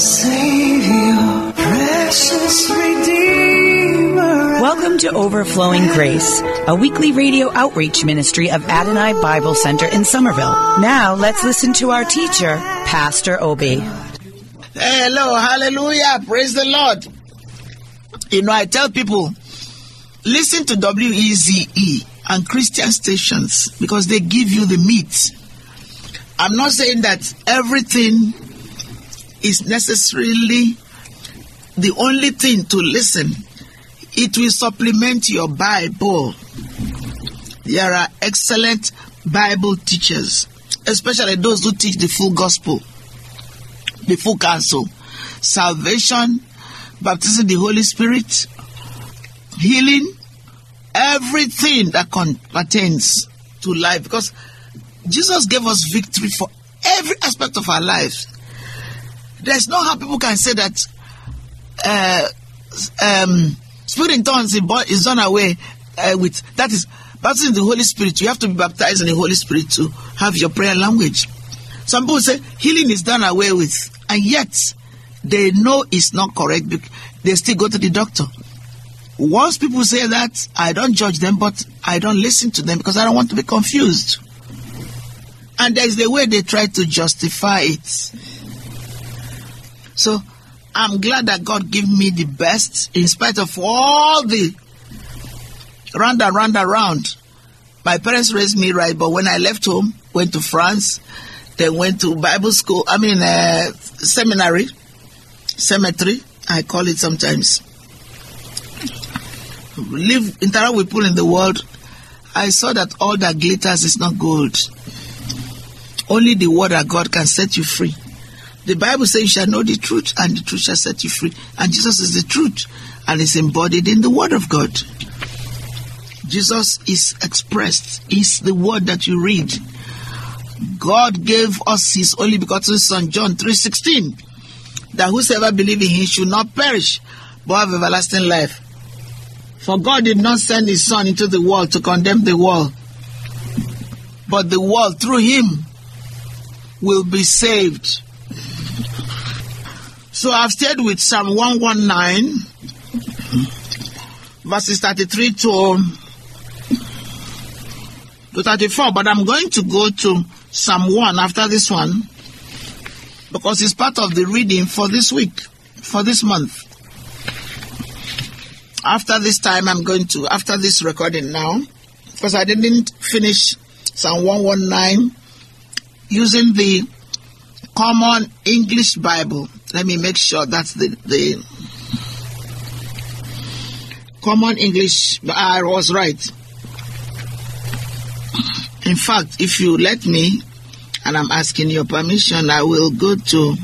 Savior, precious Redeemer. Welcome to Overflowing Grace, a weekly radio outreach ministry of Adonai Bible Center in Somerville. Now let's listen to our teacher, Pastor Obi. Hello, hallelujah, praise the Lord. You know, I tell people, listen to WEZE and Christian stations because they give you the meat. I'm not saying that everything is necessarily the only thing to listen. It will supplement your Bible. There are excellent Bible teachers, especially those who teach the full gospel, the full counsel, salvation, baptism the Holy Spirit, healing, everything that pertains to life. Because Jesus gave us victory for every aspect of our lives. There's no how people can say that uh, um, spirit in tongues is done away uh, with. That is baptism in the Holy Spirit. You have to be baptized in the Holy Spirit to have your prayer language. Some people say healing is done away with, and yet they know it's not correct. They still go to the doctor. Once people say that, I don't judge them, but I don't listen to them because I don't want to be confused. And there's the way they try to justify it. So I'm glad that God gave me the best in spite of all the round and round and round. My parents raised me right, but when I left home, went to France, then went to Bible school, I mean, uh, seminary, cemetery, I call it sometimes. Live, interact with people in the world. I saw that all that glitters is not gold. Only the word of God can set you free. The Bible says you shall know the truth, and the truth shall set you free. And Jesus is the truth, and is embodied in the word of God. Jesus is expressed, is the word that you read. God gave us his only begotten son, John 3:16, that whosoever believe in him should not perish, but have everlasting life. For God did not send his son into the world to condemn the world, but the world through him will be saved. So I've stayed with Psalm 119, verses 33 to, to 34, but I'm going to go to Psalm 1 after this one because it's part of the reading for this week, for this month. After this time, I'm going to, after this recording now, because I didn't finish Psalm 119 using the Common English Bible. Let me make sure that's the, the Common English. I was right. In fact, if you let me, and I'm asking your permission, I will go to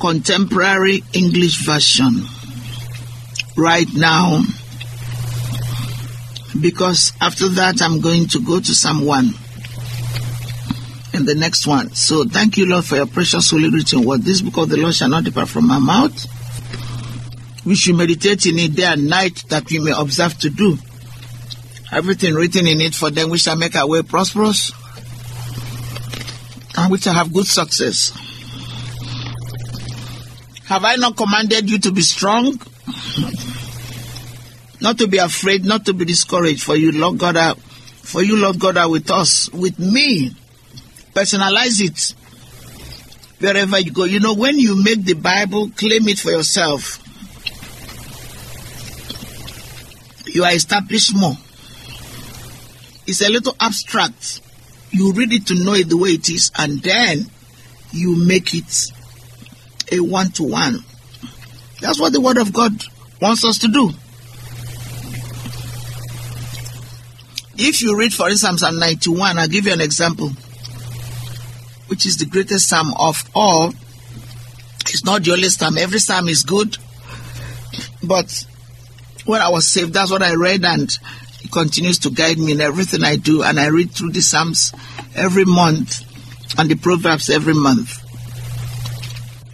Contemporary English Version right now because after that I'm going to go to 1 in the next one. So thank you, Lord, for your precious holy written word. This book of the Lord shall not depart from my mouth. We should meditate in it day and night that we may observe to do everything written in it for them we shall make our way prosperous and we shall have good success. Have I not commanded you to be strong? Not to be afraid, not to be discouraged, for you, Lord God, are, for you, Lord God, are with us, with me. Personalize it wherever you go. You know, when you make the Bible, claim it for yourself. You are established more. It's a little abstract. You read it to know it the way it is, and then you make it a one to one. That's what the Word of God wants us to do. If you read, for instance, Psalm 91, I'll give you an example, which is the greatest psalm of all. It's not the only psalm. Every psalm is good. But when I was saved, that's what I read, and it continues to guide me in everything I do. And I read through the psalms every month and the proverbs every month.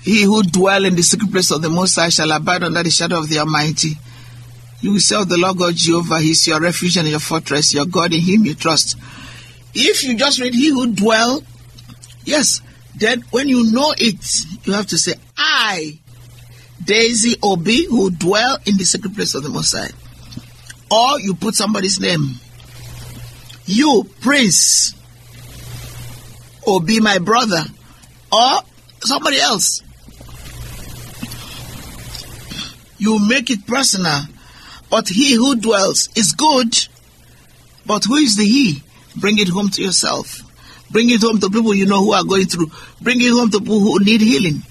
He who dwell in the secret place of the Most High shall abide under the shadow of the Almighty. You will say of the Lord God Jehovah, He is your refuge and your fortress, your God, in Him you trust. If you just read He who dwell, yes, then when you know it, you have to say, I, Daisy Obi, who dwell in the secret place of the Most High. Or you put somebody's name. You, Prince, Obi, my brother, or somebody else. You make it personal. But he who dwells is good. But who is the he? Bring it home to yourself. Bring it home to people you know who are going through. Bring it home to people who need healing.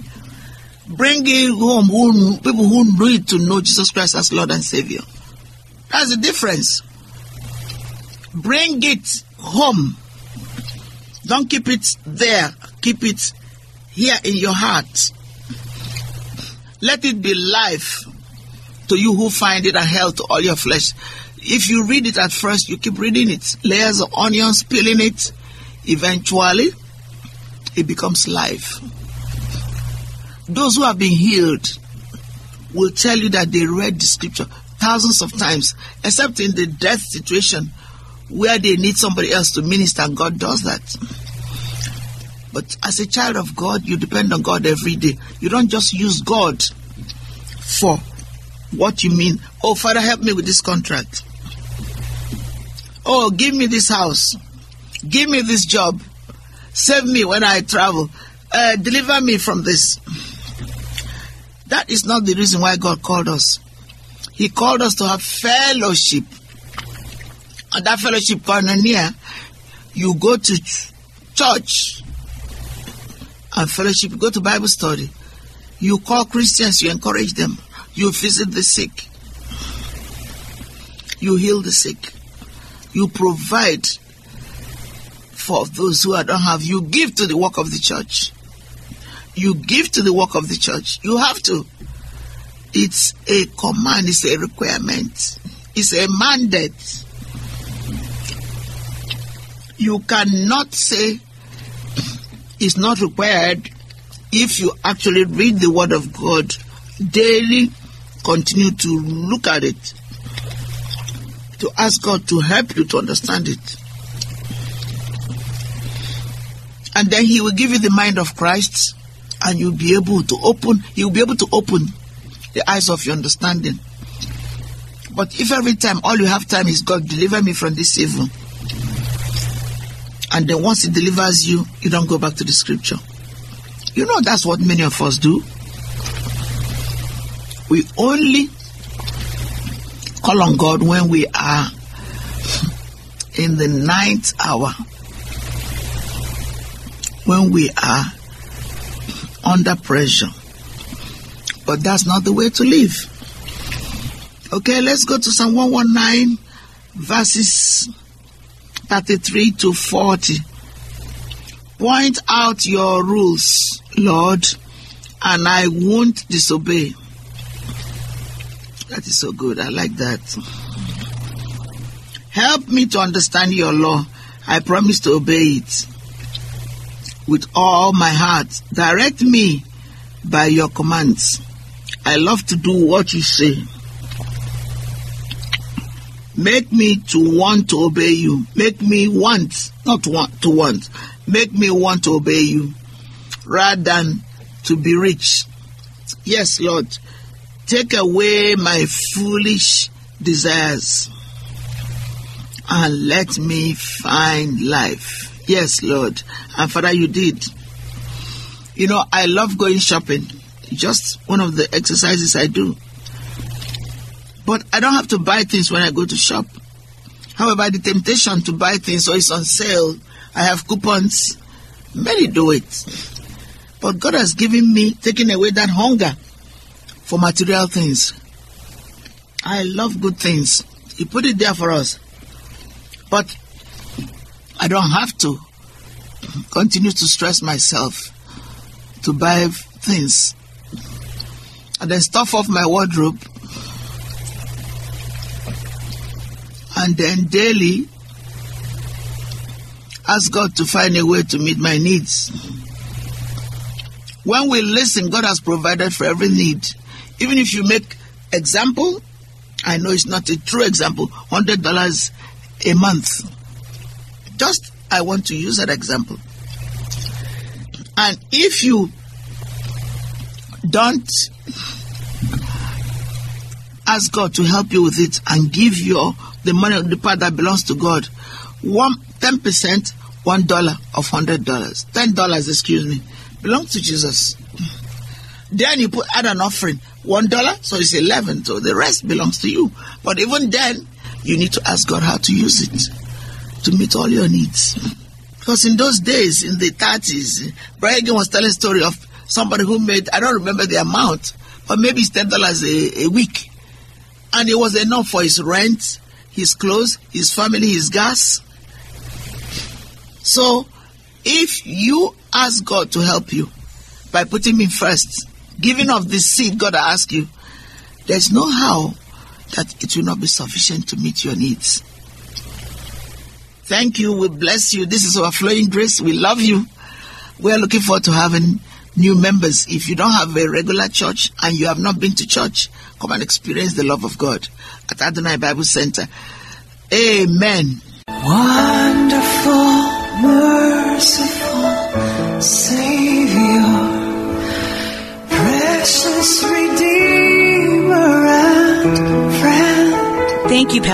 Bring it home who, people who need to know Jesus Christ as Lord and Savior. That's the difference. Bring it home. Don't keep it there. Keep it here in your heart. Let it be life to you who find it a health to all your flesh. If you read it at first, you keep reading it, layers of onions, peeling it. Eventually, it becomes life. Those who have been healed will tell you that they read the scripture thousands of times, except in the death situation where they need somebody else to minister, and God does that. But as a child of God, you depend on God every day. You don't just use God for what you mean. Oh, Father, help me with this contract. Oh, give me this house. Give me this job. Save me when I travel. Uh, deliver me from this. That is not the reason why God called us. He called us to have fellowship. And that fellowship, koinonia, you go to ch- church and fellowship, you go to Bible study. You call Christians, you encourage them. You visit the sick. You heal the sick. You provide for those who don't have. You give to the work of the church. You give to the work of the church. You have to. It's a command, it's a requirement, it's a mandate. You cannot say it's not required if you actually read the Word of God daily, continue to look at it, to ask God to help you to understand it. And then He will give you the mind of Christ, and you'll be able to open, will be able to open the eyes of your understanding. But if every time all you have time is God, deliver me from this evil, and then once He delivers you, you don't go back to the scripture. You know that's what many of us do. We only call on God when we are in the ninth hour, when we are under pressure. But that's not the way to live. Okay, let's go to Psalm 119, verses 33 to 40. Point out your rules, Lord, and I won't disobey. That is so good. I like that. Help me to understand your law. I promise to obey it with all my heart. Direct me by your commands. I love to do what you say. Make me to want to obey you. Make me want, not want to want. Make me want to obey you rather than to be rich. Yes, Lord. Take away my foolish desires and let me find life. Yes, Lord. And Father, you did. You know, I love going shopping. Just one of the exercises I do. But I don't have to buy things when I go to shop. However, the temptation to buy things so it's on sale, I have coupons. Many do it. But God has given me, taken away that hunger for material things. I love good things. He put it there for us. But I don't have to continue to stress myself to buy things and then stuff off my wardrobe and then daily ask God to find a way to meet my needs. When we listen, God has provided for every need. Even if you make example, I know it's not a true example, hundred dollars a month. Just I want to use an example. And if you don't ask God to help you with it and give your the money the part that belongs to God, one ten percent, one dollar of hundred dollars, ten dollars, excuse me, belongs to Jesus. Then you put add an offering, one dollar, so it's eleven. So the rest belongs to you. But even then, you need to ask God how to use it to meet all your needs. Because in those days, in the thirties, Brian was telling a story of somebody who made I don't remember the amount, but maybe it's ten dollars a, a week, and it was enough for his rent, his clothes, his family, his gas. So, if you ask God to help you by putting Him first, giving of the seed God asked you, there's no how that it will not be sufficient to meet your needs. Thank you. We bless you. This is Overflowing Grace. We love you. We are looking forward to having new members. If you don't have a regular church and you have not been to church, come and experience the love of God at Adonai Bible Center. Amen.